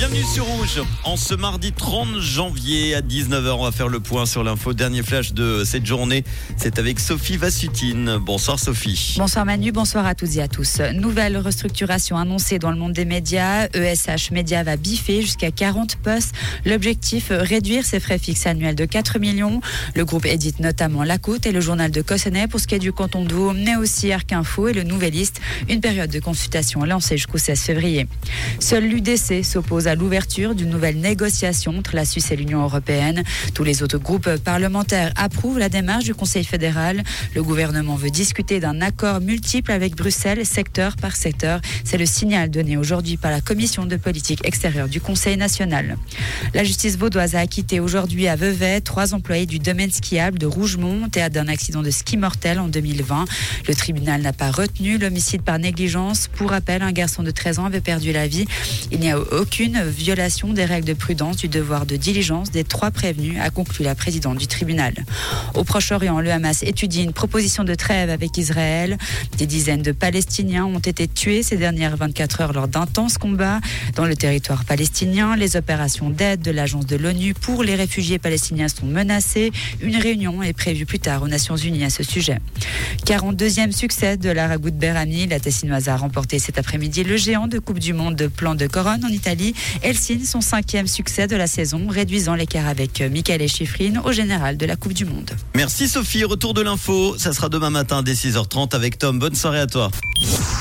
bienvenue sur Rouge. En ce mardi 30 janvier à 19h, on va faire le point sur l'info. Dernier flash de cette journée, c'est avec Sophie Vassutine. Bonsoir Sophie. Bonsoir Manu, bonsoir à toutes et à tous. Nouvelle restructuration annoncée dans le monde des médias. ESH Média va biffer jusqu'à 40 postes. L'objectif, réduire ses frais fixes annuels de 4 millions. Le groupe édite notamment La Côte et le journal de Cossonay pour ce qui est du canton de Vaud, mais aussi Arc Info et le Nouvelliste. Une période de consultation lancée jusqu'au 16 février. Seul l'UDC s'oppose à l'ouverture d'une nouvelle négociation entre la Suisse et l'Union européenne. Tous les autres groupes parlementaires approuvent la démarche du Conseil fédéral. Le gouvernement veut discuter d'un accord multiple avec Bruxelles, secteur par secteur. C'est le signal donné aujourd'hui par la Commission de politique extérieure du Conseil national. La justice vaudoise a acquitté aujourd'hui à Vevey trois employés du domaine skiable de Rougemont, théâtre d'un accident de ski mortel en 2020. Le tribunal n'a pas retenu l'homicide par négligence. Pour rappel, un garçon de 13 ans avait perdu la vie. Il n'y a aucune violation des règles de prudence du devoir de diligence des trois prévenus, a conclu la présidente du tribunal. Au Proche-Orient, le Hamas étudie une proposition de trêve avec Israël. Des dizaines de Palestiniens ont été tués ces dernières 24 heures lors d'intenses combats dans le territoire palestinien. Les opérations d'aide de l'agence de l'ONU pour les réfugiés palestiniens sont menacées. Une réunion est prévue plus tard aux Nations Unies à ce sujet. 42e succès de la Ragout Berami. La Tessinoise a remporté cet après-midi le géant de Coupe du Monde de plan de Coronne en Italie. Elle signe son cinquième succès de la saison, réduisant l'écart avec Michael Schifrin au général de la Coupe du Monde. Merci Sophie, retour de l'info. Ça sera demain matin dès 6h30 avec Tom. Bonne soirée à toi.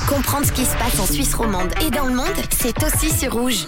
Comprendre ce qui se passe en Suisse romande et dans le monde, c'est aussi sur rouge.